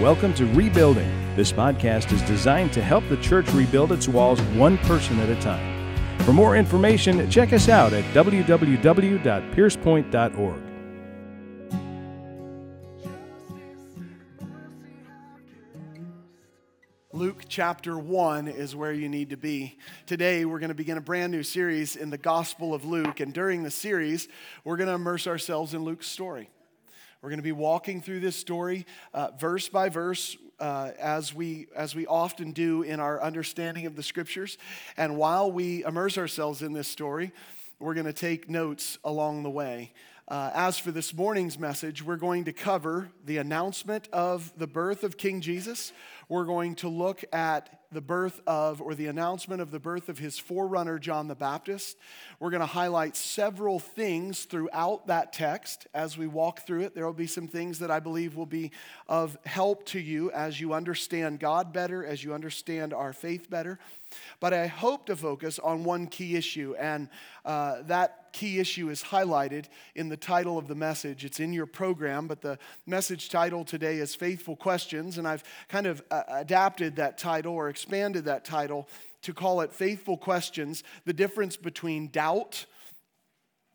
Welcome to Rebuilding. This podcast is designed to help the church rebuild its walls one person at a time. For more information, check us out at www.piercepoint.org. Luke chapter 1 is where you need to be. Today, we're going to begin a brand new series in the Gospel of Luke. And during the series, we're going to immerse ourselves in Luke's story. We're going to be walking through this story uh, verse by verse. Uh, as we as we often do in our understanding of the scriptures and while we immerse ourselves in this story we're going to take notes along the way uh, as for this morning's message, we're going to cover the announcement of the birth of King Jesus. We're going to look at the birth of, or the announcement of the birth of his forerunner, John the Baptist. We're going to highlight several things throughout that text as we walk through it. There will be some things that I believe will be of help to you as you understand God better, as you understand our faith better. But I hope to focus on one key issue, and uh, that key issue is highlighted in the title of the message. It's in your program, but the message title today is Faithful Questions, and I've kind of uh, adapted that title or expanded that title to call it Faithful Questions the difference between doubt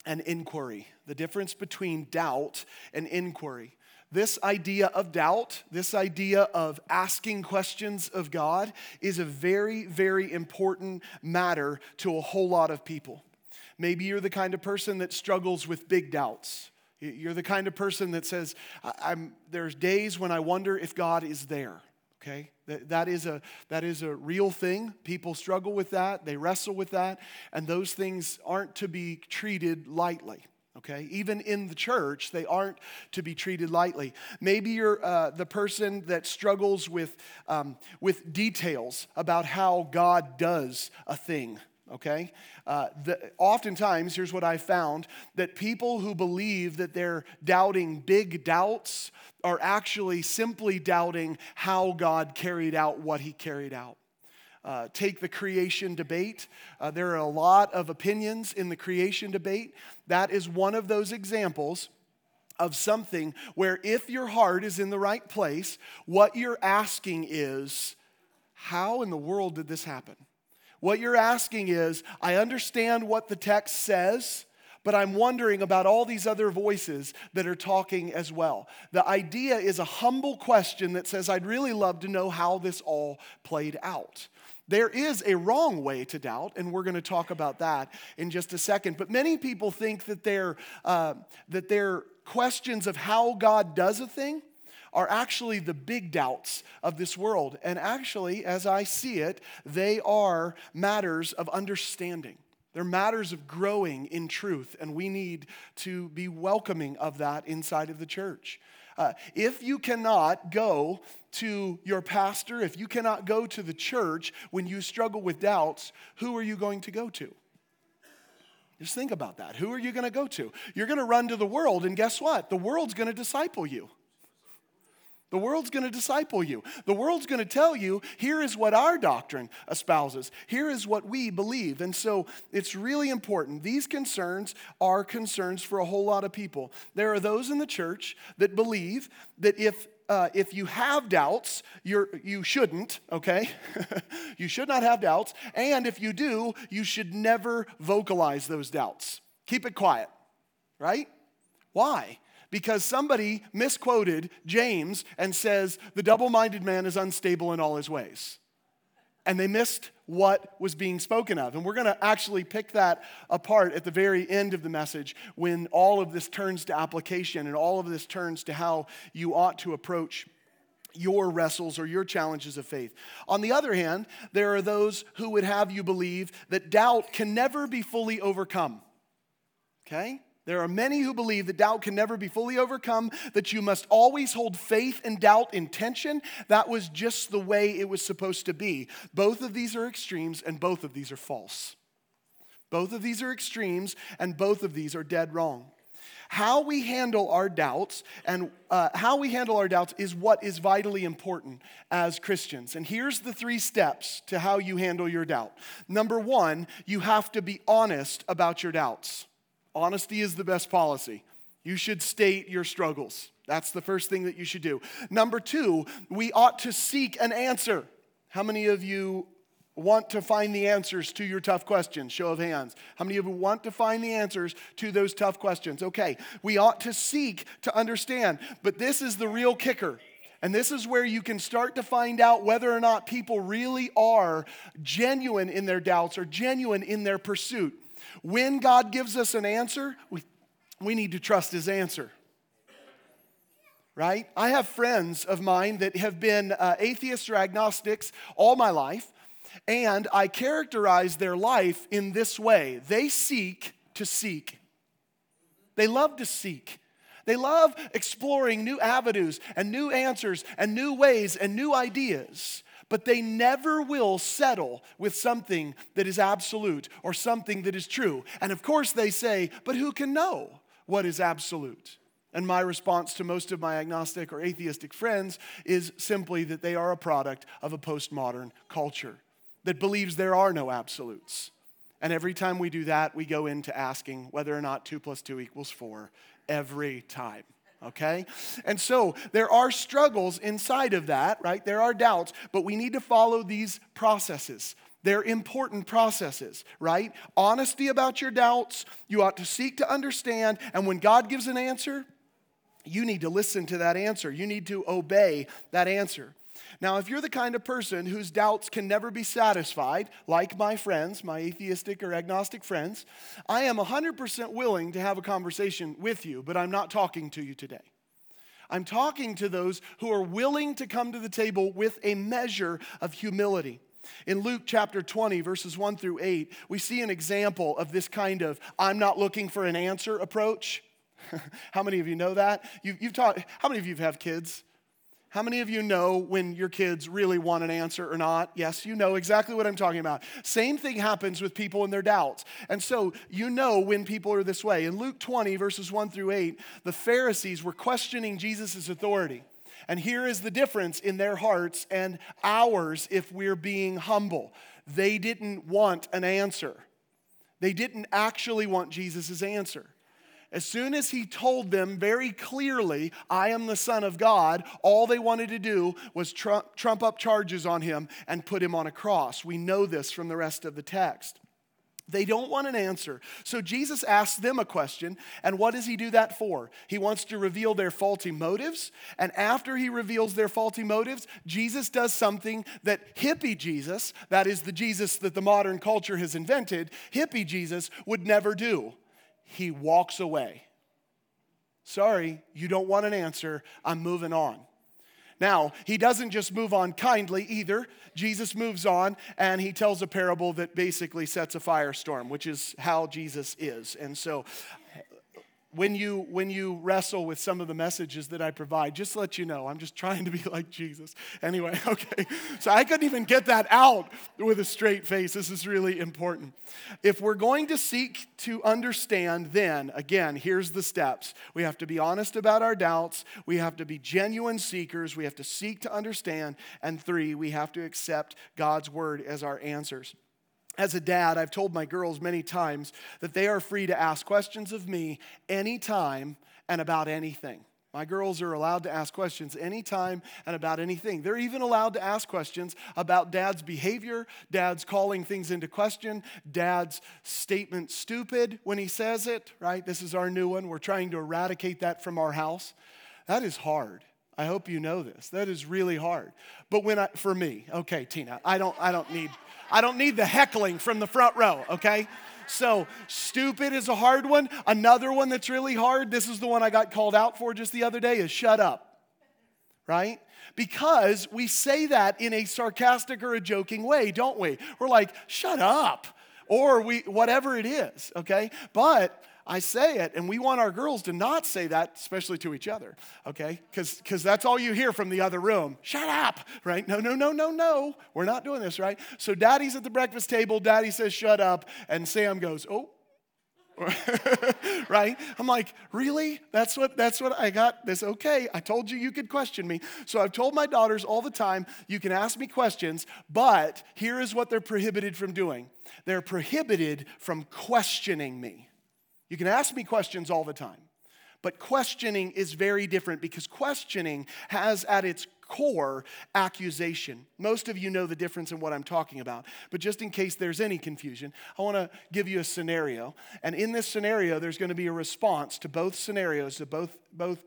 and inquiry. The difference between doubt and inquiry. This idea of doubt, this idea of asking questions of God, is a very, very important matter to a whole lot of people. Maybe you're the kind of person that struggles with big doubts. You're the kind of person that says, There's days when I wonder if God is there. Okay? That, that, is a, that is a real thing. People struggle with that, they wrestle with that, and those things aren't to be treated lightly okay? Even in the church, they aren't to be treated lightly. Maybe you're uh, the person that struggles with, um, with details about how God does a thing, okay? Uh, the, oftentimes, here's what I found that people who believe that they're doubting big doubts are actually simply doubting how God carried out what he carried out. Uh, take the creation debate. Uh, there are a lot of opinions in the creation debate. That is one of those examples of something where if your heart is in the right place, what you're asking is, how in the world did this happen? What you're asking is, I understand what the text says but I'm wondering about all these other voices that are talking as well. The idea is a humble question that says, I'd really love to know how this all played out. There is a wrong way to doubt, and we're going to talk about that in just a second. But many people think that their, uh, that their questions of how God does a thing are actually the big doubts of this world. And actually, as I see it, they are matters of understanding. They're matters of growing in truth, and we need to be welcoming of that inside of the church. Uh, if you cannot go to your pastor, if you cannot go to the church when you struggle with doubts, who are you going to go to? Just think about that. Who are you going to go to? You're going to run to the world, and guess what? The world's going to disciple you. The world's going to disciple you. The world's going to tell you, here is what our doctrine espouses. Here is what we believe. And so it's really important. These concerns are concerns for a whole lot of people. There are those in the church that believe that if uh, if you have doubts, you're, you shouldn't, okay? you should not have doubts. And if you do, you should never vocalize those doubts. Keep it quiet, right? Why? Because somebody misquoted James and says the double minded man is unstable in all his ways. And they missed what was being spoken of. And we're going to actually pick that apart at the very end of the message when all of this turns to application and all of this turns to how you ought to approach your wrestles or your challenges of faith. On the other hand, there are those who would have you believe that doubt can never be fully overcome. Okay? There are many who believe that doubt can never be fully overcome, that you must always hold faith and doubt in tension. That was just the way it was supposed to be. Both of these are extremes, and both of these are false. Both of these are extremes, and both of these are dead wrong. How we handle our doubts and uh, how we handle our doubts is what is vitally important as Christians. And here's the three steps to how you handle your doubt. Number one, you have to be honest about your doubts. Honesty is the best policy. You should state your struggles. That's the first thing that you should do. Number two, we ought to seek an answer. How many of you want to find the answers to your tough questions? Show of hands. How many of you want to find the answers to those tough questions? Okay, we ought to seek to understand, but this is the real kicker. And this is where you can start to find out whether or not people really are genuine in their doubts or genuine in their pursuit. When God gives us an answer, we, we need to trust his answer right? I have friends of mine that have been uh, atheists or agnostics all my life, and I characterize their life in this way they seek to seek. They love to seek. They love exploring new avenues and new answers and new ways and new ideas, but they never will settle with something that is absolute or something that is true. And of course, they say, but who can know what is absolute? And my response to most of my agnostic or atheistic friends is simply that they are a product of a postmodern culture that believes there are no absolutes. And every time we do that, we go into asking whether or not 2 plus 2 equals 4 every time. Okay? And so there are struggles inside of that, right? There are doubts, but we need to follow these processes. They're important processes, right? Honesty about your doubts. You ought to seek to understand. And when God gives an answer, you need to listen to that answer. You need to obey that answer. Now, if you're the kind of person whose doubts can never be satisfied, like my friends, my atheistic or agnostic friends, I am 100% willing to have a conversation with you, but I'm not talking to you today. I'm talking to those who are willing to come to the table with a measure of humility. In Luke chapter 20, verses 1 through 8, we see an example of this kind of I'm not looking for an answer approach. how many of you know that? You, have taught, how many of you have kids? How many of you know when your kids really want an answer or not? Yes, you know exactly what I'm talking about. Same thing happens with people in their doubts. And so you know when people are this way. In Luke 20, verses 1 through 8, the Pharisees were questioning Jesus' authority. And here is the difference in their hearts and ours if we're being humble. They didn't want an answer, they didn't actually want Jesus' answer. As soon as he told them very clearly, I am the Son of God, all they wanted to do was trump, trump up charges on him and put him on a cross. We know this from the rest of the text. They don't want an answer. So Jesus asks them a question, and what does he do that for? He wants to reveal their faulty motives, and after he reveals their faulty motives, Jesus does something that hippie Jesus, that is the Jesus that the modern culture has invented, hippie Jesus would never do he walks away. Sorry, you don't want an answer. I'm moving on. Now, he doesn't just move on kindly either. Jesus moves on and he tells a parable that basically sets a firestorm, which is how Jesus is. And so when you when you wrestle with some of the messages that I provide, just let you know, I'm just trying to be like Jesus. Anyway, okay. So I couldn't even get that out with a straight face. This is really important. If we're going to seek to understand, then again, here's the steps. We have to be honest about our doubts, we have to be genuine seekers, we have to seek to understand, and three, we have to accept God's word as our answers. As a dad, I've told my girls many times that they are free to ask questions of me anytime and about anything. My girls are allowed to ask questions anytime and about anything. They're even allowed to ask questions about dad's behavior, dad's calling things into question, dad's statement stupid when he says it, right? This is our new one. We're trying to eradicate that from our house. That is hard. I hope you know this. That is really hard. But when I, for me, okay, Tina, I don't, I don't need I don't need the heckling from the front row, okay? So, stupid is a hard one. Another one that's really hard, this is the one I got called out for just the other day, is shut up, right? Because we say that in a sarcastic or a joking way, don't we? We're like, shut up, or we, whatever it is, okay? But I say it, and we want our girls to not say that, especially to each other, okay? Because that's all you hear from the other room. Shut up, right? No, no, no, no, no. We're not doing this, right? So daddy's at the breakfast table, daddy says, shut up, and Sam goes, oh, right i'm like really that's what that's what i got this okay i told you you could question me so i've told my daughters all the time you can ask me questions but here is what they're prohibited from doing they're prohibited from questioning me you can ask me questions all the time, But questioning is very different because questioning has at its core accusation. Most of you know the difference in what I'm talking about, but just in case there's any confusion, I want to give you a scenario. And in this scenario, there's going to be a response to both scenarios, to both, both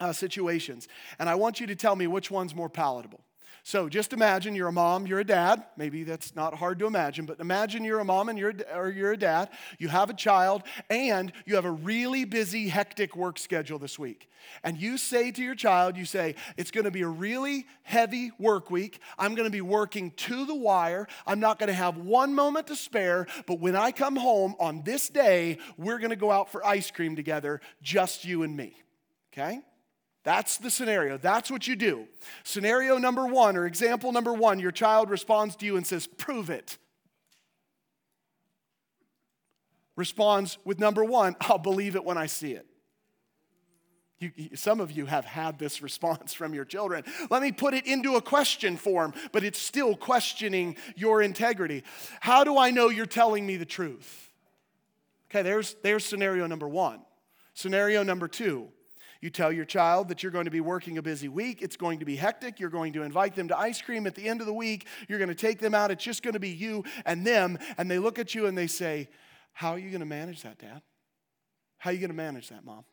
uh, situations. And I want you to tell me which one's more palatable. So just imagine you're a mom, you're a dad. Maybe that's not hard to imagine, but imagine you're a mom and you're or you're a dad. You have a child and you have a really busy, hectic work schedule this week. And you say to your child, you say, "It's going to be a really heavy work week. I'm going to be working to the wire. I'm not going to have one moment to spare, but when I come home on this day, we're going to go out for ice cream together, just you and me." Okay? That's the scenario. That's what you do. Scenario number one, or example number one, your child responds to you and says, Prove it. Responds with number one, I'll believe it when I see it. You, some of you have had this response from your children. Let me put it into a question form, but it's still questioning your integrity. How do I know you're telling me the truth? Okay, there's, there's scenario number one. Scenario number two you tell your child that you're going to be working a busy week. It's going to be hectic. You're going to invite them to ice cream at the end of the week. You're going to take them out. It's just going to be you and them. And they look at you and they say, How are you going to manage that, Dad? How are you going to manage that, Mom?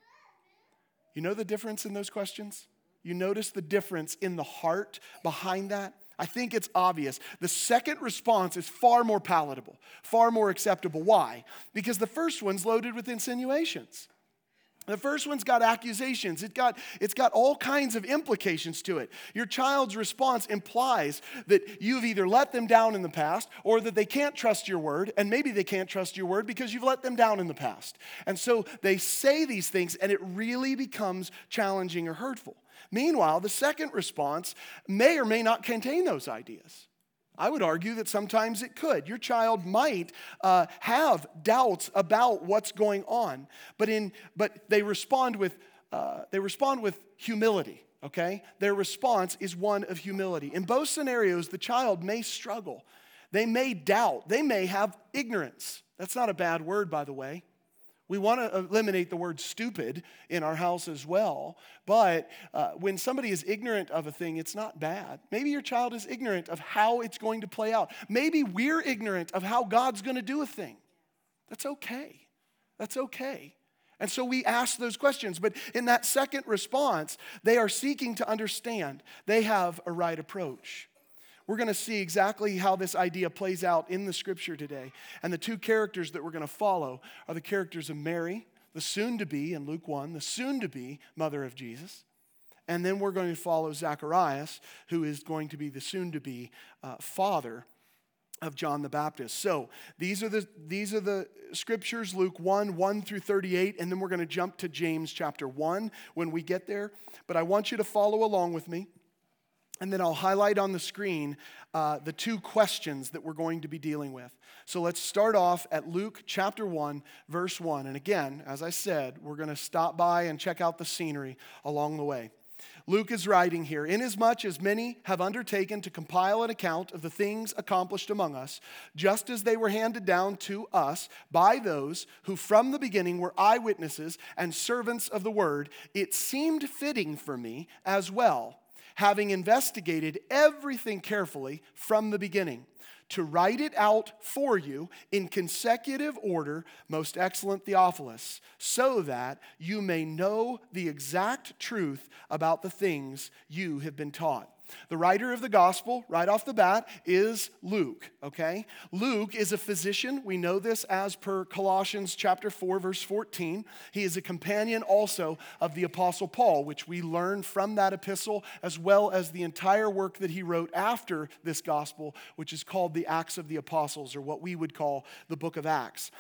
You know the difference in those questions? You notice the difference in the heart behind that? I think it's obvious. The second response is far more palatable, far more acceptable. Why? Because the first one's loaded with insinuations. The first one's got accusations. It got, it's got all kinds of implications to it. Your child's response implies that you've either let them down in the past or that they can't trust your word, and maybe they can't trust your word because you've let them down in the past. And so they say these things, and it really becomes challenging or hurtful. Meanwhile, the second response may or may not contain those ideas. I would argue that sometimes it could. Your child might uh, have doubts about what's going on, but, in, but they, respond with, uh, they respond with humility, okay? Their response is one of humility. In both scenarios, the child may struggle, they may doubt, they may have ignorance. That's not a bad word, by the way. We want to eliminate the word stupid in our house as well. But uh, when somebody is ignorant of a thing, it's not bad. Maybe your child is ignorant of how it's going to play out. Maybe we're ignorant of how God's going to do a thing. That's okay. That's okay. And so we ask those questions. But in that second response, they are seeking to understand, they have a right approach we're going to see exactly how this idea plays out in the scripture today. And the two characters that we're going to follow are the characters of Mary, the soon to be, in Luke 1, the soon to be mother of Jesus. And then we're going to follow Zacharias, who is going to be the soon to be uh, father of John the Baptist. So these are the these are the scriptures Luke 1 1 through 38 and then we're going to jump to James chapter 1 when we get there. But I want you to follow along with me. And then I'll highlight on the screen uh, the two questions that we're going to be dealing with. So let's start off at Luke chapter 1, verse 1. And again, as I said, we're going to stop by and check out the scenery along the way. Luke is writing here Inasmuch as many have undertaken to compile an account of the things accomplished among us, just as they were handed down to us by those who from the beginning were eyewitnesses and servants of the word, it seemed fitting for me as well having investigated everything carefully from the beginning, to write it out for you in consecutive order, most excellent Theophilus, so that you may know the exact truth about the things you have been taught. The writer of the gospel, right off the bat, is Luke, okay? Luke is a physician. We know this as per Colossians chapter 4 verse 14. He is a companion also of the apostle Paul, which we learn from that epistle as well as the entire work that he wrote after this gospel, which is called the Acts of the Apostles or what we would call the book of Acts.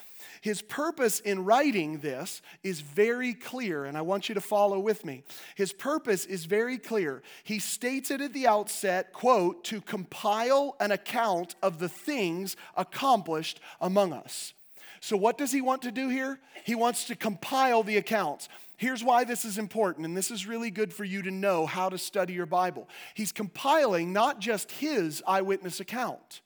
His purpose in writing this is very clear, and I want you to follow with me. His purpose is very clear. He states it at the outset, quote, to compile an account of the things accomplished among us. So, what does he want to do here? He wants to compile the accounts. Here's why this is important, and this is really good for you to know how to study your Bible. He's compiling not just his eyewitness account,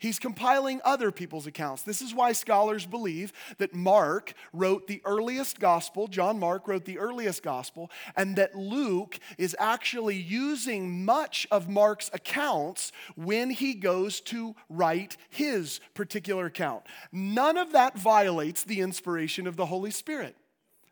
He's compiling other people's accounts. This is why scholars believe that Mark wrote the earliest gospel, John Mark wrote the earliest gospel, and that Luke is actually using much of Mark's accounts when he goes to write his particular account. None of that violates the inspiration of the Holy Spirit.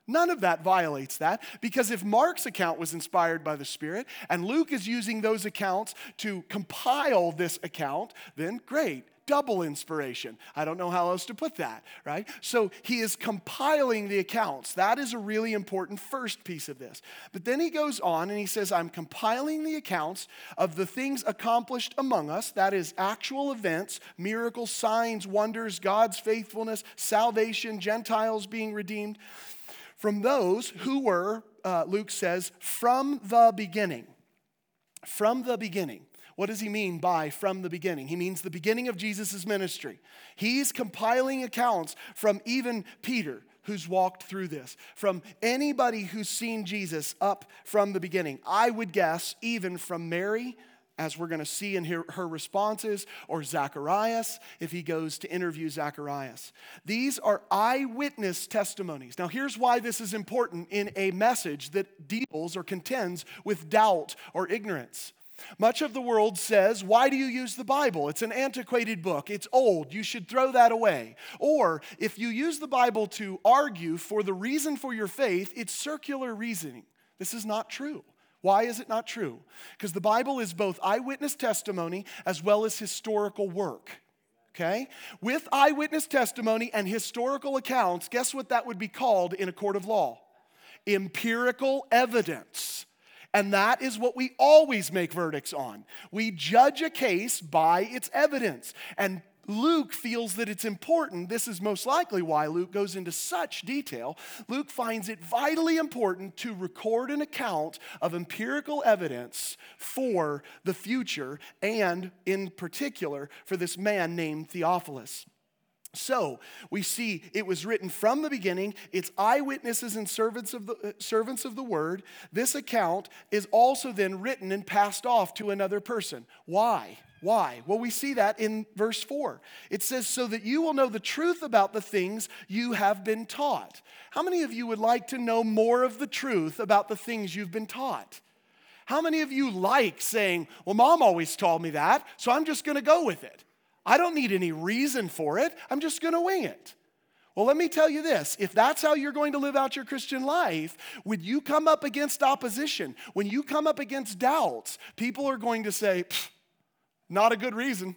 None of that violates that because if Mark's account was inspired by the Spirit and Luke is using those accounts to compile this account, then great, double inspiration. I don't know how else to put that, right? So he is compiling the accounts. That is a really important first piece of this. But then he goes on and he says, I'm compiling the accounts of the things accomplished among us, that is, actual events, miracles, signs, wonders, God's faithfulness, salvation, Gentiles being redeemed from those who were, uh, Luke says, from the beginning. From the beginning. What does he mean by from the beginning? He means the beginning of Jesus' ministry. He's compiling accounts from even Peter, who's walked through this, from anybody who's seen Jesus up from the beginning. I would guess, even from Mary as we're going to see in her, her, responses, or Zacharias if he goes to interview Zacharias. These are eyewitness testimonies. Now, here's why this is important in a message that deals or contends with doubt or ignorance. Much of the world says, Why do you use the Bible? It's an antiquated book. It's old. You should throw that away. Or if you use the Bible to argue for the reason for your faith, it's circular reasoning. This is not true. Why is it not true? Because the Bible is both eyewitness testimony as well as historical work. Okay? With eyewitness testimony and historical accounts, guess what that would be called in a court of law? Empirical evidence. And that is what we always make verdicts on. We judge a case by its evidence. And Luke feels that it's important. This is most likely why Luke goes into such detail. Luke finds it vitally important to record an account of empirical evidence for the future, and in particular for this man named Theophilus. So we see it was written from the beginning. It's eyewitnesses and servants of the uh, servants of the word. This account is also then written and passed off to another person. Why? Why? Well, we see that in verse 4. It says, So that you will know the truth about the things you have been taught. How many of you would like to know more of the truth about the things you've been taught? How many of you like saying, Well, mom always told me that, so I'm just gonna go with it? I don't need any reason for it, I'm just gonna wing it. Well, let me tell you this if that's how you're going to live out your Christian life, when you come up against opposition, when you come up against doubts, people are going to say, not a good reason.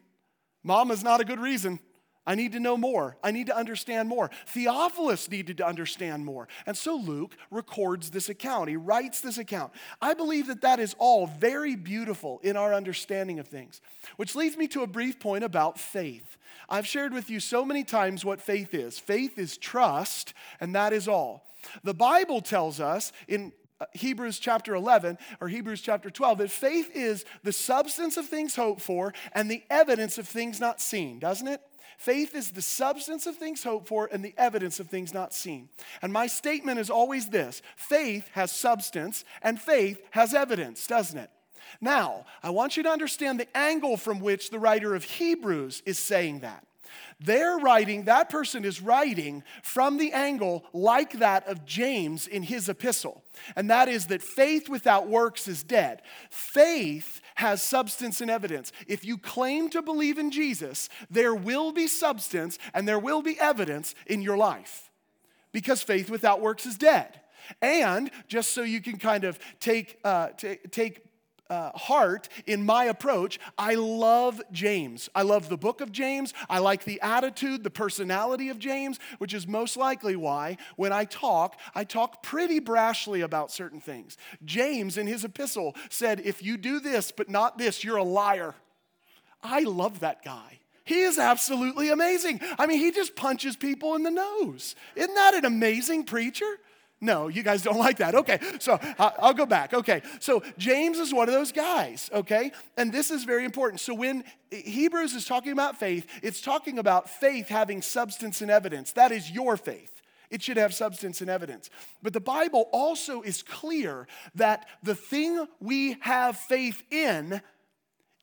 Mama's not a good reason. I need to know more. I need to understand more. Theophilus needed to understand more. And so Luke records this account. He writes this account. I believe that that is all very beautiful in our understanding of things, which leads me to a brief point about faith. I've shared with you so many times what faith is faith is trust, and that is all. The Bible tells us in Uh, Hebrews chapter 11 or Hebrews chapter 12 that faith is the substance of things hoped for and the evidence of things not seen, doesn't it? Faith is the substance of things hoped for and the evidence of things not seen. And my statement is always this faith has substance and faith has evidence, doesn't it? Now, I want you to understand the angle from which the writer of Hebrews is saying that. They're writing, that person is writing from the angle like that of James in his epistle. And that is that faith without works is dead. Faith has substance and evidence. If you claim to believe in Jesus, there will be substance and there will be evidence in your life because faith without works is dead. And just so you can kind of take, uh, t- take uh, heart in my approach. I love James. I love the book of James. I like the attitude, the personality of James, which is most likely why when I talk, I talk pretty brashly about certain things. James, in his epistle, said, If you do this but not this, you're a liar. I love that guy. He is absolutely amazing. I mean, he just punches people in the nose. Isn't that an amazing preacher? No, you guys don't like that. Okay, so I'll go back. Okay, so James is one of those guys, okay? And this is very important. So when Hebrews is talking about faith, it's talking about faith having substance and evidence. That is your faith. It should have substance and evidence. But the Bible also is clear that the thing we have faith in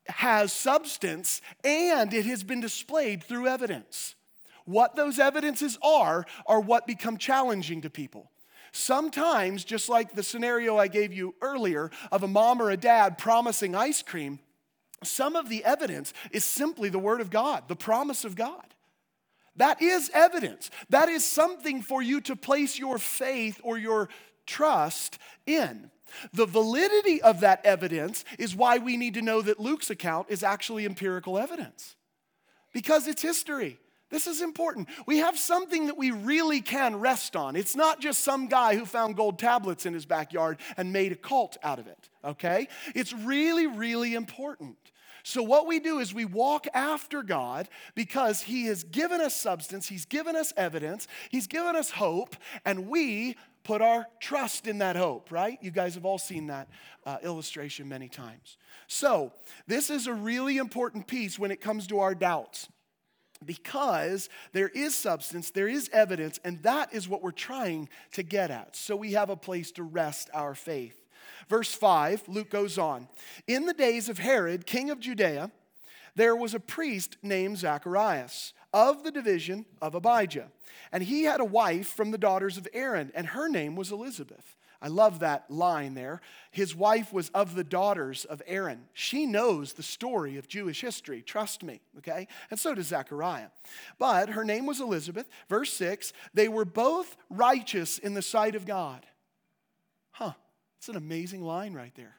has substance and it has been displayed through evidence. What those evidences are, are what become challenging to people. Sometimes, just like the scenario I gave you earlier of a mom or a dad promising ice cream, some of the evidence is simply the Word of God, the promise of God. That is evidence. That is something for you to place your faith or your trust in. The validity of that evidence is why we need to know that Luke's account is actually empirical evidence because it's history. This is important. We have something that we really can rest on. It's not just some guy who found gold tablets in his backyard and made a cult out of it, okay? It's really, really important. So, what we do is we walk after God because He has given us substance, He's given us evidence, He's given us hope, and we put our trust in that hope, right? You guys have all seen that uh, illustration many times. So, this is a really important piece when it comes to our doubts because there is substance, there is evidence, and that is what we're trying to get at. So, we have a place to rest our faith. Verse 5, Luke goes on In the days of Herod, king of Judea, there was a priest named Zacharias of the division of Abijah. And he had a wife from the daughters of Aaron, and her name was Elizabeth. I love that line there. His wife was of the daughters of Aaron. She knows the story of Jewish history, trust me, okay? And so does Zechariah. But her name was Elizabeth. Verse 6 they were both righteous in the sight of God. Huh, it's an amazing line right there.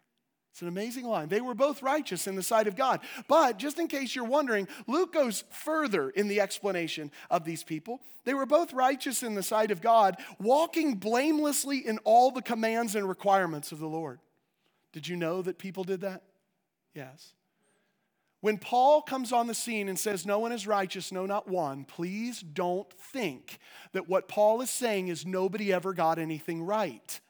It's an amazing line. They were both righteous in the sight of God. But just in case you're wondering, Luke goes further in the explanation of these people. They were both righteous in the sight of God, walking blamelessly in all the commands and requirements of the Lord. Did you know that people did that? Yes. When Paul comes on the scene and says, No one is righteous, no, not one, please don't think that what Paul is saying is nobody ever got anything right.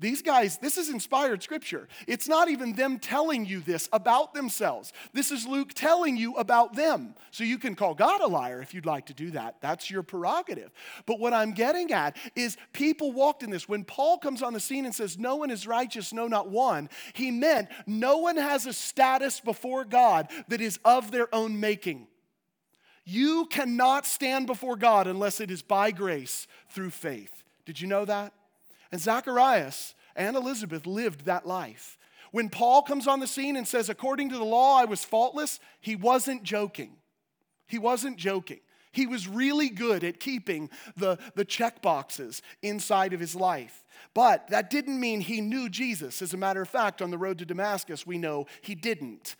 These guys, this is inspired scripture. It's not even them telling you this about themselves. This is Luke telling you about them. So you can call God a liar if you'd like to do that. That's your prerogative. But what I'm getting at is people walked in this. When Paul comes on the scene and says, No one is righteous, no, not one, he meant no one has a status before God that is of their own making. You cannot stand before God unless it is by grace through faith. Did you know that? And Zacharias and Elizabeth lived that life. When Paul comes on the scene and says, according to the law, I was faultless, he wasn't joking. He wasn't joking. He was really good at keeping the, the check boxes inside of his life. But that didn't mean he knew Jesus. As a matter of fact, on the road to Damascus, we know he didn't.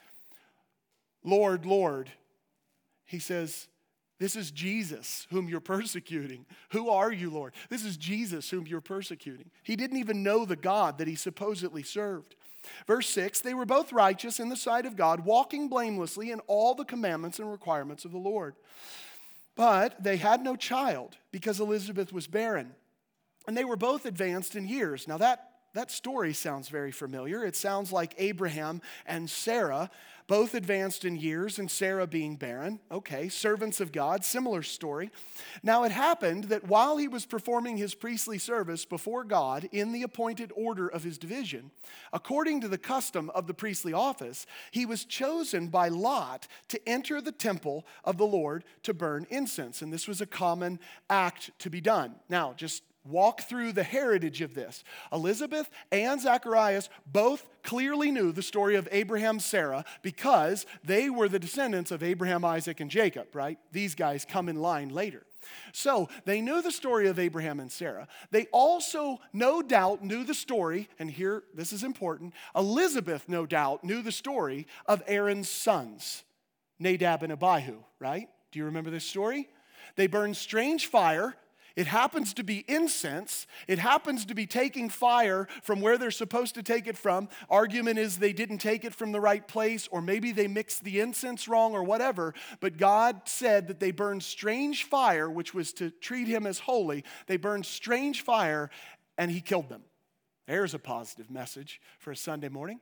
Lord, Lord, he says, this is Jesus whom you're persecuting. Who are you, Lord? This is Jesus whom you're persecuting. He didn't even know the God that he supposedly served. Verse 6 They were both righteous in the sight of God, walking blamelessly in all the commandments and requirements of the Lord. But they had no child because Elizabeth was barren. And they were both advanced in years. Now, that that story sounds very familiar. It sounds like Abraham and Sarah, both advanced in years, and Sarah being barren. Okay, servants of God, similar story. Now it happened that while he was performing his priestly service before God in the appointed order of his division, according to the custom of the priestly office, he was chosen by Lot to enter the temple of the Lord to burn incense. And this was a common act to be done. Now, just walk through the heritage of this. Elizabeth and Zacharias both clearly knew the story of Abraham Sarah because they were the descendants of Abraham, Isaac, and Jacob, right? These guys come in line later. So they knew the story of Abraham and Sarah. They also, no doubt, knew the story, and here, this is important. Elizabeth, no doubt, knew the story of Aaron's sons, Nadab and Abihu, right? Do you remember this story? They burned strange fire it happens to be incense. It happens to be taking fire from where they're supposed to take it from. Argument is they didn't take it from the right place, or maybe they mixed the incense wrong, or whatever. But God said that they burned strange fire, which was to treat him as holy. They burned strange fire, and he killed them. There's a positive message for a Sunday morning.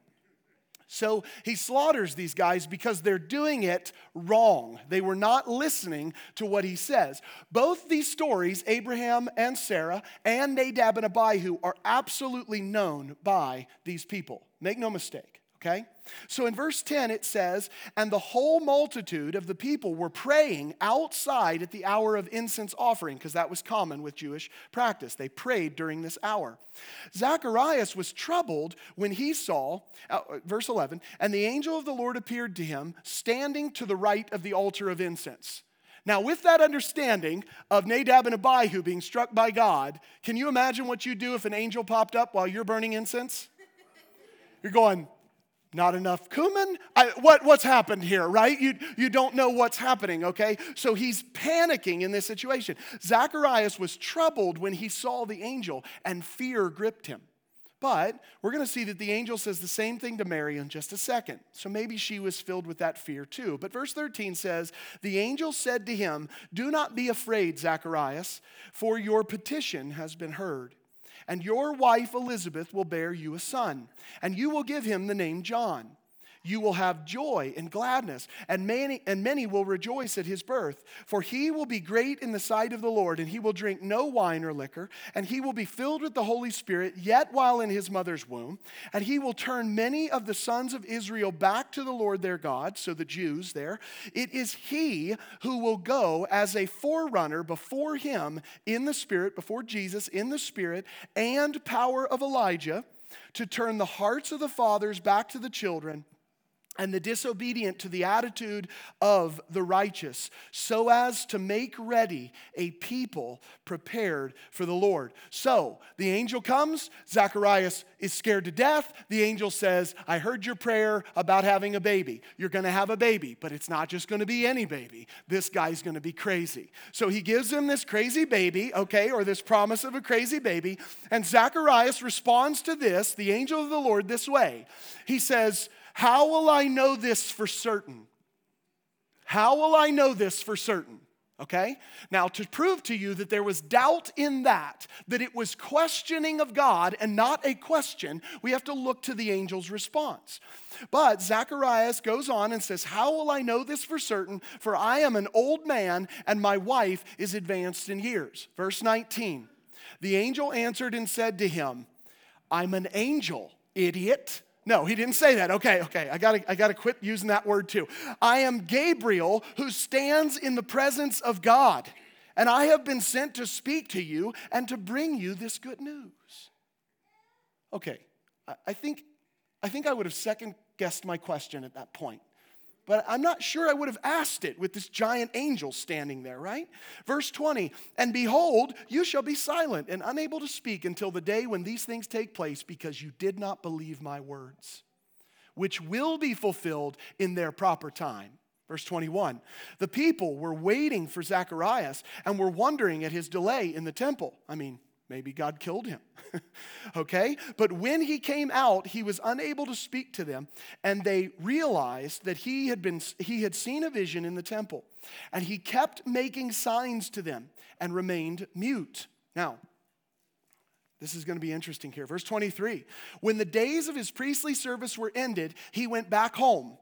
So he slaughters these guys because they're doing it wrong. They were not listening to what he says. Both these stories, Abraham and Sarah and Nadab and Abihu, are absolutely known by these people. Make no mistake. Okay? So in verse 10, it says, And the whole multitude of the people were praying outside at the hour of incense offering, because that was common with Jewish practice. They prayed during this hour. Zacharias was troubled when he saw, uh, verse 11, and the angel of the Lord appeared to him, standing to the right of the altar of incense. Now, with that understanding of Nadab and Abihu being struck by God, can you imagine what you'd do if an angel popped up while you're burning incense? You're going, not enough cumin? I, what, what's happened here, right? You, you don't know what's happening, okay? So he's panicking in this situation. Zacharias was troubled when he saw the angel, and fear gripped him. But we're going to see that the angel says the same thing to Mary in just a second. So maybe she was filled with that fear too. But verse 13 says, The angel said to him, Do not be afraid, Zacharias, for your petition has been heard and your wife Elizabeth will bear you a son, and you will give him the name John. You will have joy and gladness, and many, and many will rejoice at his birth. For he will be great in the sight of the Lord, and he will drink no wine or liquor, and he will be filled with the Holy Spirit, yet while in his mother's womb. And he will turn many of the sons of Israel back to the Lord their God, so the Jews there. It is he who will go as a forerunner before him in the Spirit, before Jesus in the Spirit, and power of Elijah, to turn the hearts of the fathers back to the children and the disobedient to the attitude of the righteous, so as to make ready a people prepared for the Lord. So the angel comes, Zacharias is scared to death. The angel says, I heard your prayer about having a baby. You're gonna have a baby, but it's not just gonna be any baby. This guy's gonna be crazy. So he gives him this crazy baby, okay, or this promise of a crazy baby, and Zacharias responds to this, the angel of the Lord, this way. He says, how will I know this for certain? How will I know this for certain? Okay? Now, to prove to you that there was doubt in that, that it was questioning of God and not a question, we have to look to the angel's response. But Zacharias goes on and says, How will I know this for certain? For I am an old man and my wife is advanced in years. Verse 19 The angel answered and said to him, I'm an angel, idiot. No, he didn't say that. Okay, okay, I gotta, I gotta quit using that word too. I am Gabriel who stands in the presence of God, and I have been sent to speak to you and to bring you this good news. Okay, I think, I think I would have second guessed my question at that point but I'm not sure I would have asked it with this giant angel standing there, right? Verse 20, and behold, you shall be silent and unable to speak until the day when these things take place, because you did not believe my words, which will be fulfilled in their proper time. Verse 21 The people were waiting for Zacharias and were wondering at his delay in the temple. I mean, Maybe God killed him. okay? But when he came out, he was unable to speak to them, and they realized that he had been he had seen a vision in the temple. And he kept making signs to them and remained mute. Now, this is going to be interesting here. Verse 23. When the days of his priestly service were ended, he went back home.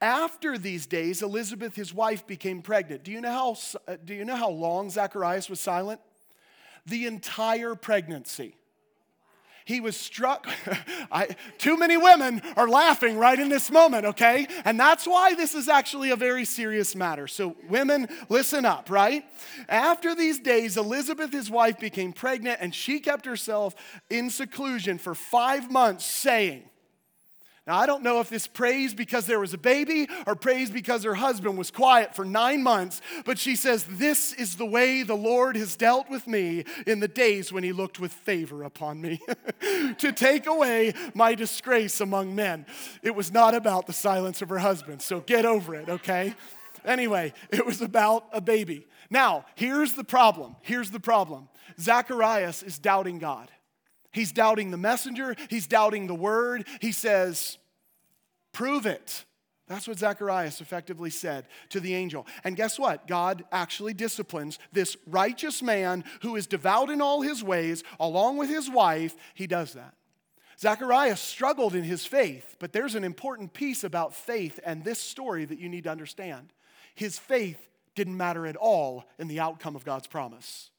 After these days, Elizabeth, his wife, became pregnant. Do you know how, uh, do you know how long Zacharias was silent? The entire pregnancy. He was struck. I, too many women are laughing right in this moment, okay? And that's why this is actually a very serious matter. So, women, listen up, right? After these days, Elizabeth, his wife, became pregnant, and she kept herself in seclusion for five months, saying, now, I don't know if this praise because there was a baby or praise because her husband was quiet for nine months, but she says, This is the way the Lord has dealt with me in the days when he looked with favor upon me to take away my disgrace among men. It was not about the silence of her husband, so get over it, okay? Anyway, it was about a baby. Now, here's the problem. Here's the problem Zacharias is doubting God. He's doubting the messenger, he's doubting the word. He says, Prove it. That's what Zacharias effectively said to the angel. And guess what? God actually disciplines this righteous man who is devout in all his ways, along with his wife. He does that. Zacharias struggled in his faith, but there's an important piece about faith and this story that you need to understand. His faith didn't matter at all in the outcome of God's promise.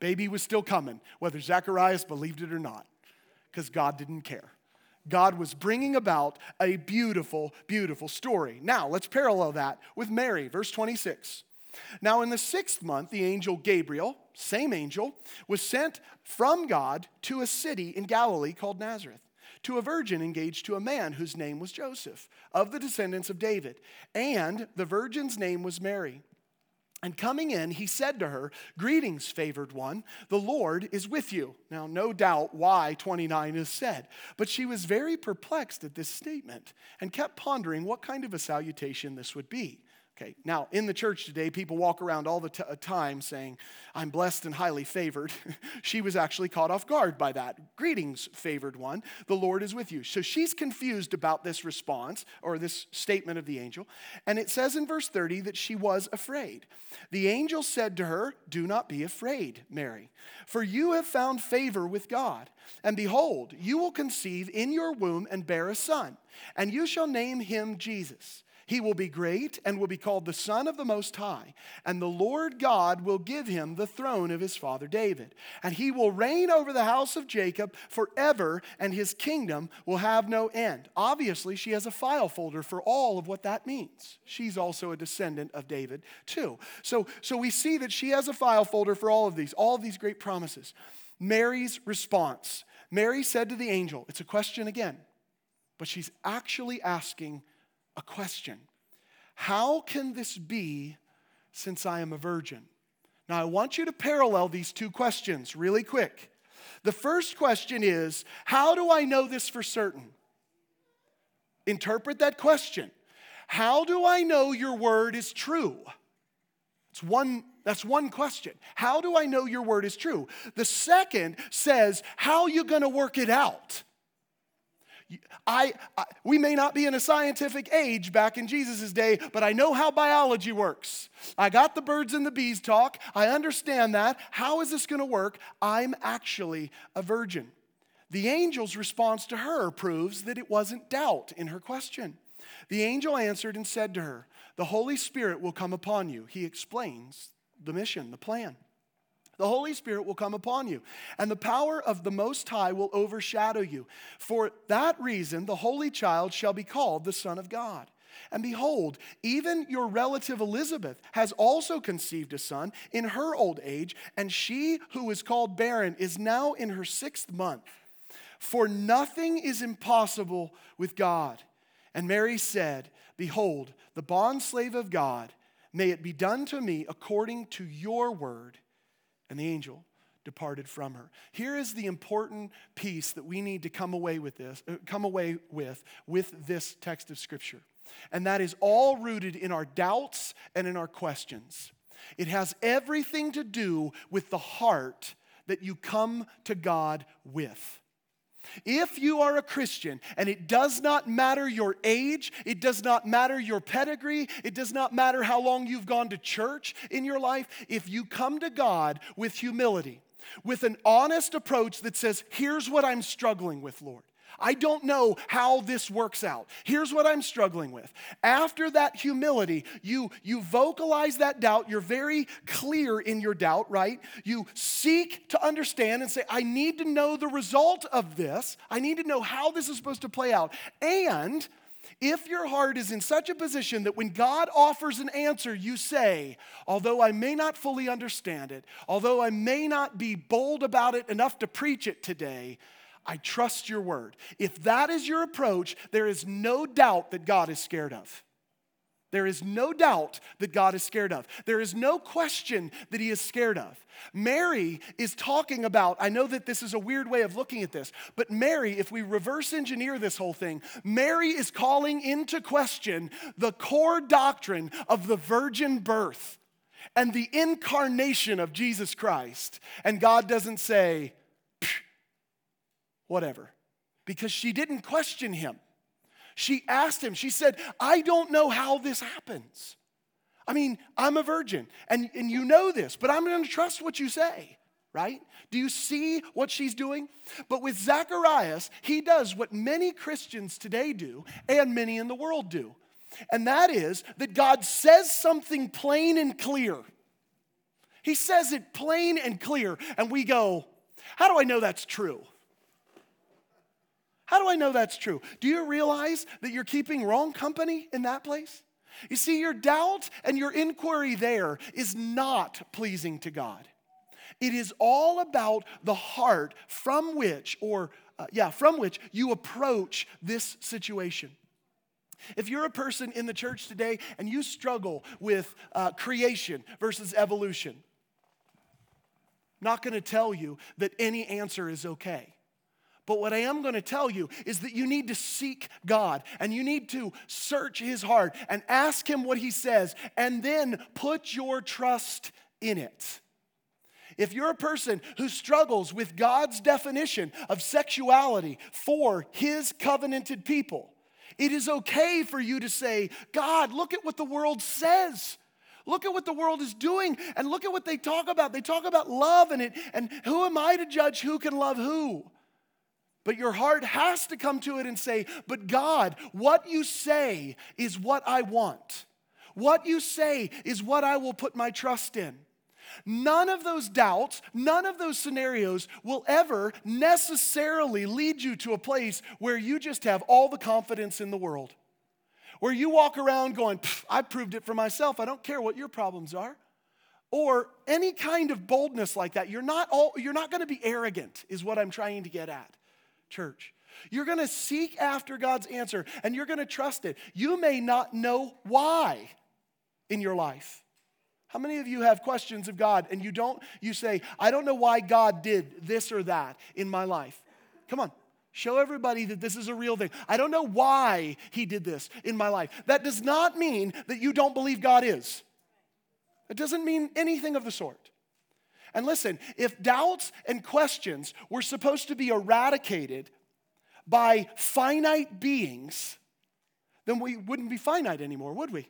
Baby was still coming, whether Zacharias believed it or not, because God didn't care. God was bringing about a beautiful, beautiful story. Now, let's parallel that with Mary, verse 26. Now, in the sixth month, the angel Gabriel, same angel, was sent from God to a city in Galilee called Nazareth to a virgin engaged to a man whose name was Joseph, of the descendants of David. And the virgin's name was Mary. And coming in, he said to her, Greetings, favored one, the Lord is with you. Now, no doubt why 29 is said, but she was very perplexed at this statement and kept pondering what kind of a salutation this would be. Okay, now in the church today, people walk around all the t- uh, time saying, I'm blessed and highly favored. she was actually caught off guard by that. Greetings, favored one. The Lord is with you. So she's confused about this response or this statement of the angel. And it says in verse 30 that she was afraid. The angel said to her, Do not be afraid, Mary, for you have found favor with God. And behold, you will conceive in your womb and bear a son, and you shall name him Jesus. He will be great and will be called the Son of the Most High. And the Lord God will give him the throne of his father David. And he will reign over the house of Jacob forever, and his kingdom will have no end. Obviously, she has a file folder for all of what that means. She's also a descendant of David, too. So, so we see that she has a file folder for all of these, all of these great promises. Mary's response Mary said to the angel, it's a question again, but she's actually asking a question How can this be since I am a virgin? Now, I want you to parallel these two questions really quick. The first question is How do I know this for certain? Interpret that question. How do I know your word is true? It's one, that's one question. How do I know your word is true? The second says, How are you going to work it out? I, I, we may not be in a scientific age back in Jesus' day, but I know how biology works. I got the birds and the bees talk. I understand that. How is this going to work? I'm actually a virgin. The angel's response to her proves that it wasn't doubt in her question. The angel answered and said to her, The Holy Spirit will come upon you. He explains the mission, the plan. The Holy Spirit will come upon you, and the power of the Most High will overshadow you. For that reason, the Holy Child shall be called the Son of God. And behold, even your relative Elizabeth has also conceived a son in her old age, and she who is called barren is now in her sixth month. For nothing is impossible with God. And Mary said, Behold, the bondslave of God, may it be done to me according to your word. And the angel departed from her. Here is the important piece that we need to come away with this, uh, come away with with this text of scripture. And that is all rooted in our doubts and in our questions. It has everything to do with the heart that you come to God with. If you are a Christian and it does not matter your age, it does not matter your pedigree, it does not matter how long you've gone to church in your life, if you come to God with humility, with an honest approach that says, Here's what I'm struggling with, Lord. I don't know how this works out. Here's what I'm struggling with. After that humility, you, you vocalize that doubt. You're very clear in your doubt, right? You seek to understand and say, I need to know the result of this. I need to know how this is supposed to play out. And if your heart is in such a position that when God offers an answer, you say, Although I may not fully understand it, although I may not be bold about it enough to preach it today, I trust your word. If that is your approach, there is no doubt that God is scared of. There is no doubt that God is scared of. There is no question that he is scared of. Mary is talking about, I know that this is a weird way of looking at this, but Mary, if we reverse engineer this whole thing, Mary is calling into question the core doctrine of the virgin birth and the incarnation of Jesus Christ. And God doesn't say, whatever. Because she didn't question him. She asked him, she said, I don't know how this happens. I mean, I'm a virgin, and, and you know this, but I'm gonna trust what you say, right? Do you see what she's doing? But with Zacharias, he does what many Christians today do, and many in the world do. And that is that God says something plain and clear. He says it plain and clear, and we go, How do I know that's true? How do I know that's true? Do you realize that you're keeping wrong company in that place? You see, your doubt and your inquiry there is not pleasing to God. It is all about the heart from which, or uh, yeah, from which you approach this situation. If you're a person in the church today and you struggle with uh, creation versus evolution, not going to tell you that any answer is okay. But what I am going to tell you is that you need to seek God and you need to search His heart and ask Him what He says and then put your trust in it. If you're a person who struggles with God's definition of sexuality for His covenanted people, it is okay for you to say, God, look at what the world says. Look at what the world is doing and look at what they talk about. They talk about love and it and who am I to judge who can love who? But your heart has to come to it and say, But God, what you say is what I want. What you say is what I will put my trust in. None of those doubts, none of those scenarios will ever necessarily lead you to a place where you just have all the confidence in the world. Where you walk around going, I proved it for myself. I don't care what your problems are. Or any kind of boldness like that. You're not, all, you're not going to be arrogant, is what I'm trying to get at, church. You're going to seek after God's answer and you're going to trust it. You may not know why in your life. How many of you have questions of God and you don't, you say, I don't know why God did this or that in my life? Come on, show everybody that this is a real thing. I don't know why He did this in my life. That does not mean that you don't believe God is. It doesn't mean anything of the sort. And listen, if doubts and questions were supposed to be eradicated by finite beings, then we wouldn't be finite anymore, would we?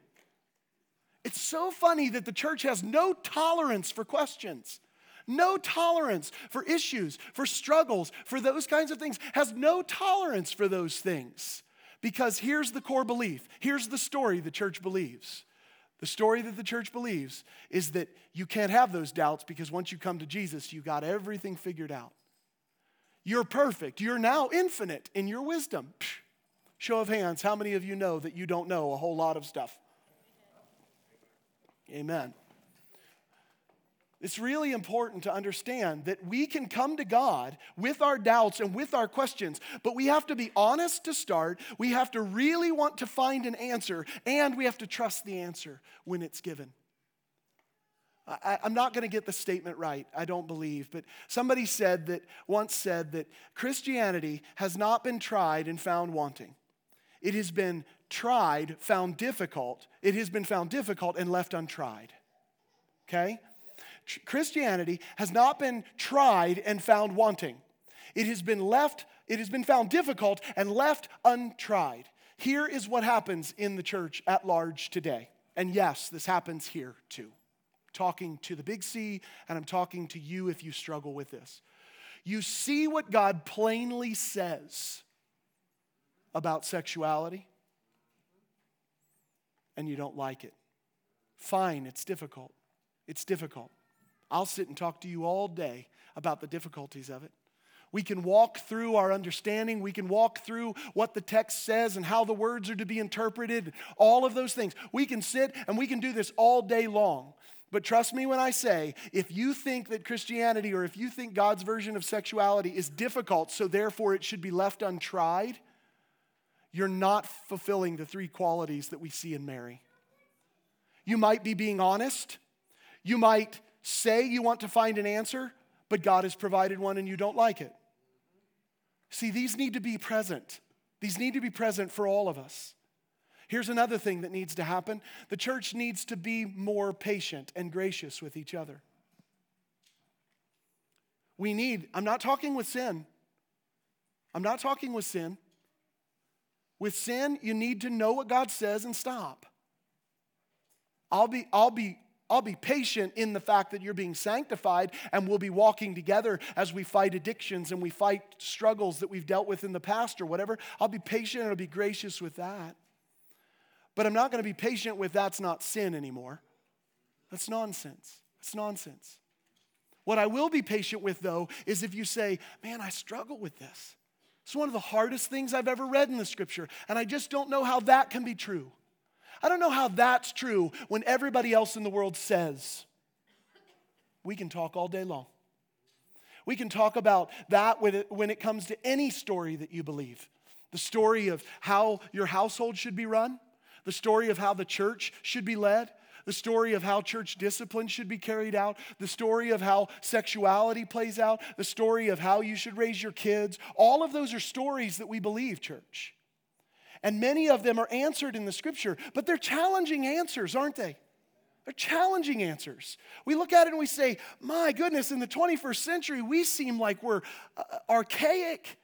It's so funny that the church has no tolerance for questions. No tolerance for issues, for struggles, for those kinds of things, has no tolerance for those things. Because here's the core belief. Here's the story the church believes. The story that the church believes is that you can't have those doubts because once you come to Jesus, you got everything figured out. You're perfect. You're now infinite in your wisdom. Psh, show of hands, how many of you know that you don't know a whole lot of stuff? Amen. It's really important to understand that we can come to God with our doubts and with our questions, but we have to be honest to start. We have to really want to find an answer, and we have to trust the answer when it's given. I, am not going to get the statement right, I don't believe, but somebody said that once said that Christianity has not been tried and found wanting. It has been tried, found difficult. It has been found difficult and left untried. Okay? Christianity has not been tried and found wanting. It has been left, it has been found difficult and left untried. Here is what happens in the church at large today. And yes, this happens here too. talking to the big C, and I'm talking to you if you struggle with this. You see what God plainly says about sexuality, and you don't like it. Fine, it's difficult. It's difficult. I'll sit and talk to you all day about the difficulties of it. We can walk through our understanding. We can walk through what the text says and how the words are to be interpreted, all of those things. We can sit and we can do this all day long. But trust me when I say, if you think that Christianity or if you think God's version of sexuality is difficult, so therefore it should be left untried, you're not fulfilling the three qualities that we see in Mary. You might be being honest. You might say you want to find an answer, but God has provided one and you don't like it. See, these need to be present. These need to be present for all of us. Here's another thing that needs to happen the church needs to be more patient and gracious with each other. We need, I'm not talking with sin. I'm not talking with sin. With sin, you need to know what God says and stop. I'll be, I'll be, I'll be patient in the fact that you're being sanctified and we'll be walking together as we fight addictions and we fight struggles that we've dealt with in the past or whatever. I'll be patient and I'll be gracious with that. But I'm not going to be patient with that's not sin anymore. That's nonsense. It's nonsense. What I will be patient with, though, is if you say, Man, I struggle with this. It's one of the hardest things I've ever read in the scripture, and I just don't know how that can be true. I don't know how that's true when everybody else in the world says. We can talk all day long. We can talk about that when it, comes to any story that you believe the story of how your household should be run, the story of how the church should be led, the story of how church discipline should be carried out, the story of how sexuality plays out, the story of how you should raise your kids. All of those are stories that we believe, church. And many of them are answered in the scripture, but they're challenging answers, aren't they? They're challenging answers. We look at it and we say, my goodness, in the 21st century, we seem like we're uh, archaic.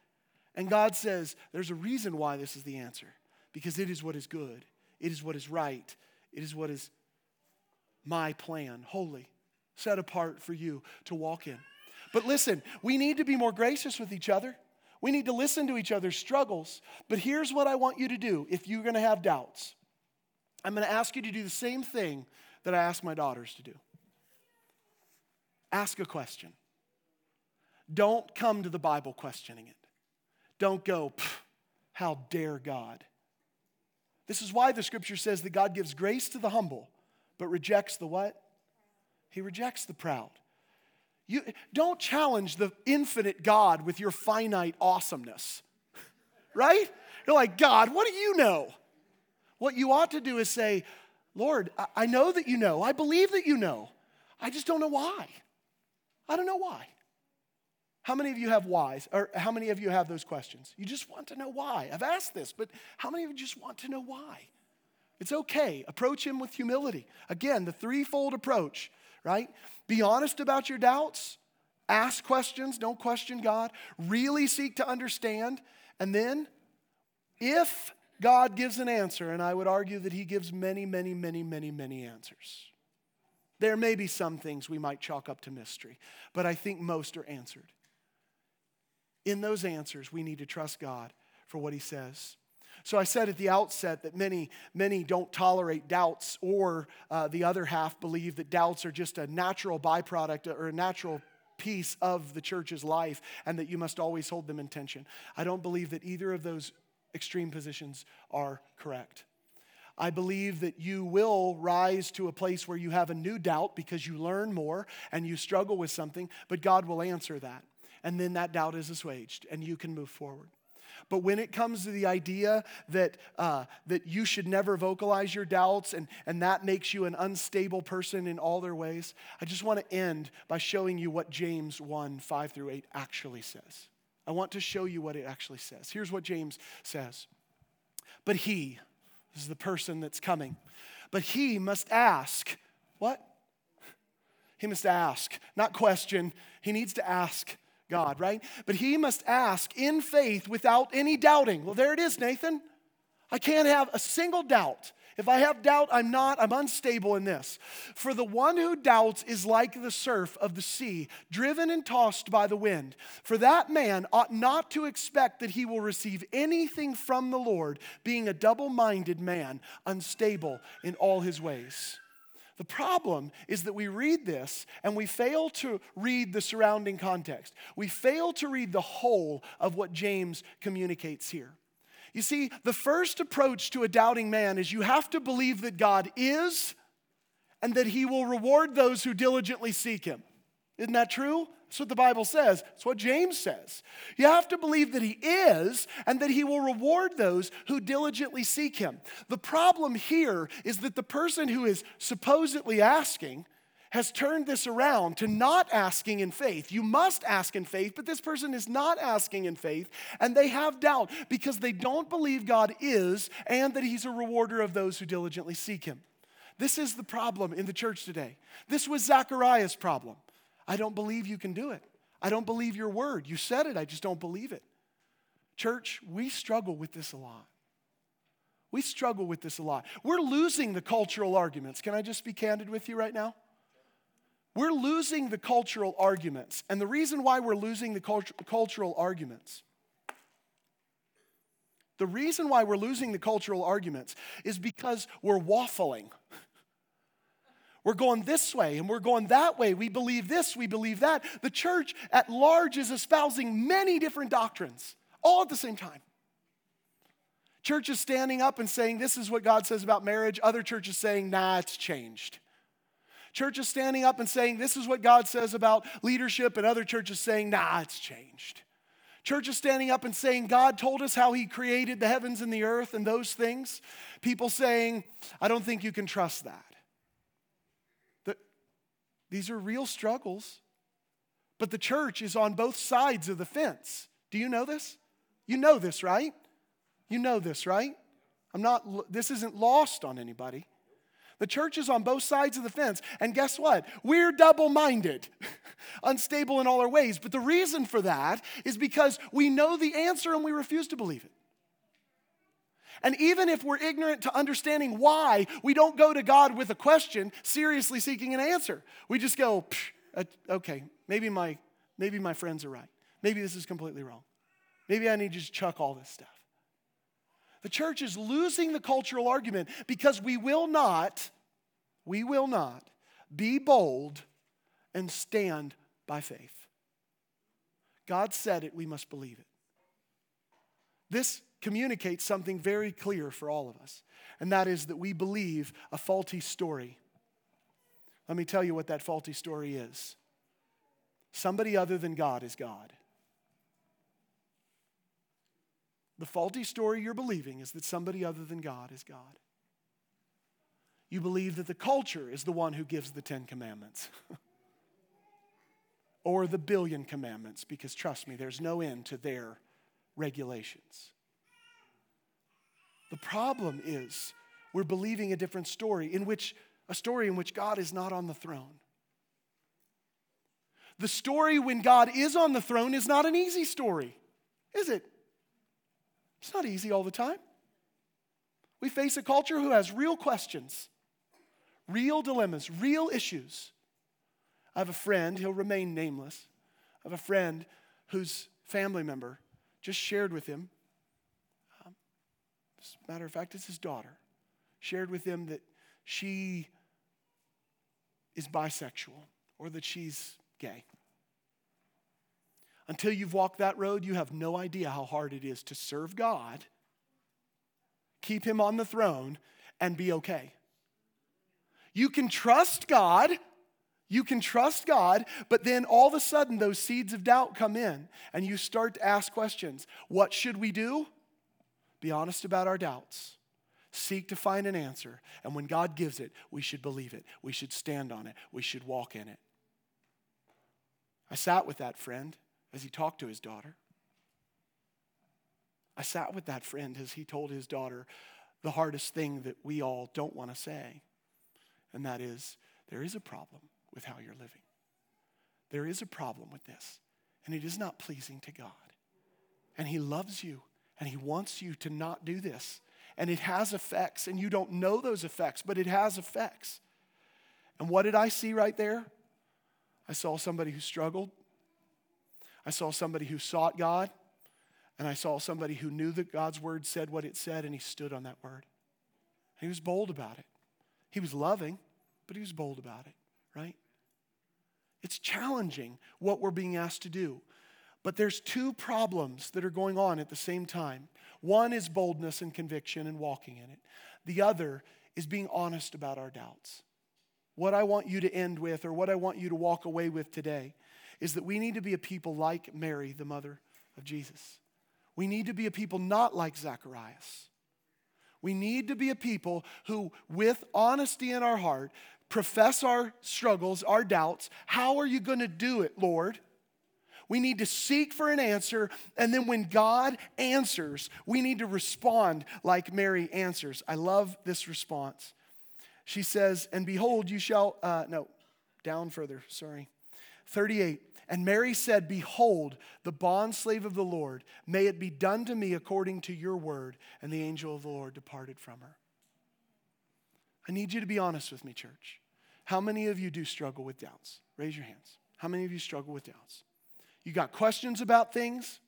And God says, there's a reason why this is the answer because it is what is good, it is what is right, it is what is my plan, holy, set apart for you to walk in. But listen, we need to be more gracious with each other. We need to listen to each other's struggles. But here's what I want you to do if you're going to have doubts I'm going to ask you to do the same thing that I ask my daughters to do ask a question. Don't come to the Bible questioning it. Don't go, how dare God. This is why the scripture says that God gives grace to the humble but rejects the what? He rejects the proud. You don't challenge the infinite God with your finite awesomeness. Right? You're like, God, what do you know? What you ought to do is say, Lord, I know that you know. I believe that you know. I just don't know why. I don't know why. How many of you have whys? Or how many of you have those questions? You just want to know why. I've asked this, but how many of you just want to know why? It's okay. Approach him with humility. Again, the threefold approach, right? Be honest about your doubts, ask questions, don't question God, really seek to understand, and then if God gives an answer, and I would argue that he gives many, many, many, many, many answers. There may be some things we might chalk up to mystery, but I think most are answered. In those answers, we need to trust God for what he says. So I said at the outset that many, many don't tolerate doubts, or uh, the other half believe that doubts are just a natural byproduct or a natural piece of the church's life and that you must always hold them in tension. I don't believe that either of those extreme positions are correct. I believe that you will rise to a place where you have a new doubt because you learn more and you struggle with something, but God will answer that. And then that doubt is assuaged and you can move forward. But when it comes to the idea that, uh, that you should never vocalize your doubts and, and that makes you an unstable person in all their ways, I just want to end by showing you what James 1 5 through 8 actually says. I want to show you what it actually says. Here's what James says But he, this is the person that's coming, but he must ask, what? He must ask, not question. He needs to ask God, right? But he must ask in faith without any doubting. Well, there it is, Nathan. I can't have a single doubt. If I have doubt, I'm not, I'm unstable in this. For the one who doubts is like the surf of the sea, driven and tossed by the wind. For that man ought not to expect that he will receive anything from the Lord, being a double minded man, unstable in all his ways. The problem is that we read this and we fail to read the surrounding context. We fail to read the whole of what James communicates here. You see, the first approach to a doubting man is you have to believe that God is and that he will reward those who diligently seek him. Isn't that true? That's what the Bible says. That's what James says. You have to believe that He is and that He will reward those who diligently seek Him. The problem here is that the person who is supposedly asking has turned this around to not asking in faith. You must ask in faith, but this person is not asking in faith, and they have doubt because they don't believe God is and that He's a rewarder of those who diligently seek Him. This is the problem in the church today. This was Zechariah's problem. I don't believe you can do it. I don't believe your word. You said it, I just don't believe it. Church, we struggle with this a lot. We struggle with this a lot. We're losing the cultural arguments. Can I just be candid with you right now? We're losing the cultural arguments. And the reason why we're losing the cult- cultural arguments, the reason why we're losing the cultural arguments is because we're waffling. We're going this way and we're going that way. We believe this, we believe that. The church at large is espousing many different doctrines. all at the same time. Churches standing up and saying, This is what God says about marriage. Other churches saying, Nah, it's changed. Churches standing up and saying, This is what God says about leadership, and other churches saying, Nah, it's changed. Churches standing up and saying, God told us how He created the heavens and the earth and those things. People saying, I don't think you can trust that. The, these are real struggles, but the church is on both sides of the fence. Do you know this? You know this, right? You know this, right? I'm not, this isn't lost on anybody. The church is on both sides of the fence. And guess what? We're double minded, unstable in all our ways. But the reason for that is because we know the answer and we refuse to believe it. And even if we're ignorant to understanding why, we don't go to God with a question, seriously seeking an answer. We just go, uh, okay, maybe my, maybe my friends are right. Maybe this is completely wrong. Maybe I need to just chuck all this stuff. The church is losing the cultural argument because we will not, we will not be bold and stand by faith. God said it, we must believe it. This communicates something very clear for all of us, and that is that we believe a faulty story. Let me tell you what that faulty story is somebody other than God is God. The faulty story you're believing is that somebody other than God is God. You believe that the culture is the one who gives the Ten Commandments. or the billion commandments, because trust me, there's no end to their regulations. The problem is we're believing a different story in which a story in which God is not on the throne. The story when God is on the throne is not an easy story, is it? It's not easy all the time. We face a culture who has real questions, real dilemmas, real issues. I have a friend, he'll remain nameless. I have a friend whose family member just shared with him, as a matter of fact, it's his daughter, shared with him that she is bisexual or that she's gay. Until you've walked that road, you have no idea how hard it is to serve God, keep Him on the throne, and be okay. You can trust God. You can trust God, but then all of a sudden those seeds of doubt come in and you start to ask questions. What should we do? Be honest about our doubts. Seek to find an answer. And when God gives it, we should believe it. We should stand on it. We should walk in it. I sat with that friend as he talked to his daughter. I sat with that friend as he told his daughter the hardest thing that we all don't want to say, and that is there is a problem with how you're living. There is a problem with this, and it is not pleasing to God. And He loves you, and He wants you to not do this. And it has effects, and you don't know those effects, but it has effects. And what did I see right there? I saw somebody who struggled. I saw somebody who sought God, and I saw somebody who knew that God's word said what it said, and he stood on that word. He was bold about it. He was loving, but he was bold about it, right? It's challenging what we're being asked to do. But there's two problems that are going on at the same time. One is boldness and conviction and walking in it. The other is being honest about our doubts. What I want you to end with, or what I want you to walk away with today, is that we need to be a people like Mary, the mother of Jesus. We need to be a people not like Zacharias. We need to be a people who, with honesty in our heart, profess our struggles, our doubts. How are you going to do it, Lord? We need to seek for an answer, and then when God answers, we need to respond like Mary answers. I love this response. She says, And behold, you shall, uh, no, down further, sorry. 38. And Mary said, Behold, the bondslave of the Lord, may it be done to me according to your word. And the angel of the Lord departed from her. I need you to be honest with me, church. How many of you do struggle with doubts? Raise your hands. How many of you struggle with doubts? You got questions about things?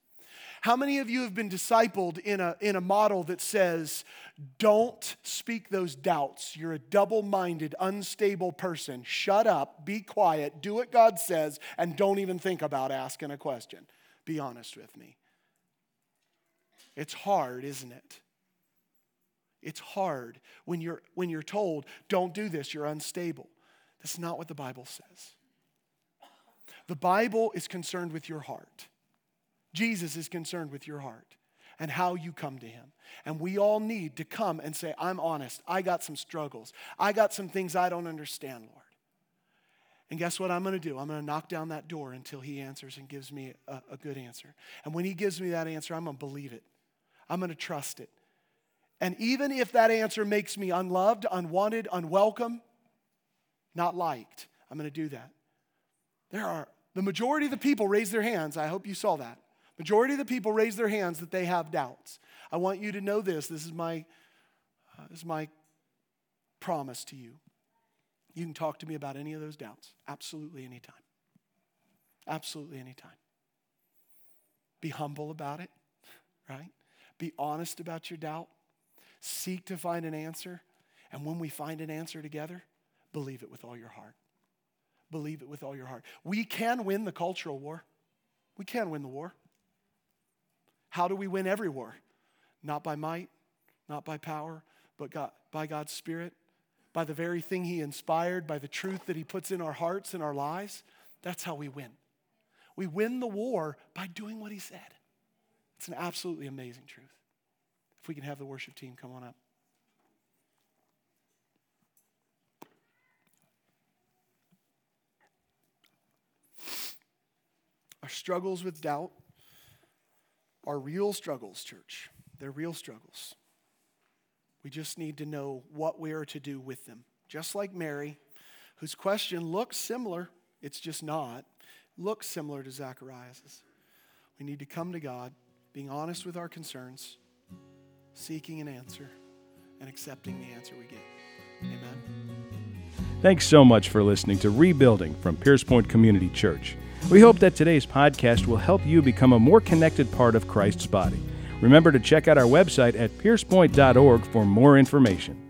How many of you have been discipled in a, in a model that says, don't speak those doubts? You're a double minded, unstable person. Shut up, be quiet, do what God says, and don't even think about asking a question. Be honest with me. It's hard, isn't it? It's hard when you're, when you're told, don't do this, you're unstable. That's not what the Bible says. The Bible is concerned with your heart. Jesus is concerned with your heart and how you come to Him. And we all need to come and say, I'm honest. I got some struggles. I got some things I don't understand, Lord. And guess what I'm going to do? I'm going to knock down that door until He answers and gives me a, a good answer. And when He gives me that answer, I'm going to believe it, I'm going to trust it. And even if that answer makes me unloved, unwanted, unwelcome, not liked, I'm going to do that. There are the majority of the people raise their hands. I hope you saw that. Majority of the people raise their hands that they have doubts. I want you to know this. This is my, uh, this is my promise to you. You can talk to me about any of those doubts. Absolutely anytime. Absolutely anytime. Be humble about it, right? Be honest about your doubt. Seek to find an answer. And when we find an answer together, believe it with all your heart. Believe it with all your heart. We can win the cultural war. We can win the war. How do we win every war? Not by might, not by power, but God, by God's Spirit, by the very thing He inspired, by the truth that He puts in our hearts and our lives. That's how we win. We win the war by doing what He said. It's an absolutely amazing truth. If we can have the worship team come on up. Our struggles with doubt are real struggles, church. They're real struggles. We just need to know what we are to do with them. Just like Mary, whose question looks similar, it's just not, looks similar to Zacharias's. We need to come to God, being honest with our concerns, seeking an answer, and accepting the answer we get. Amen. Thanks so much for listening to Rebuilding from Pierce Point Community Church. We hope that today's podcast will help you become a more connected part of Christ's body. Remember to check out our website at piercepoint.org for more information.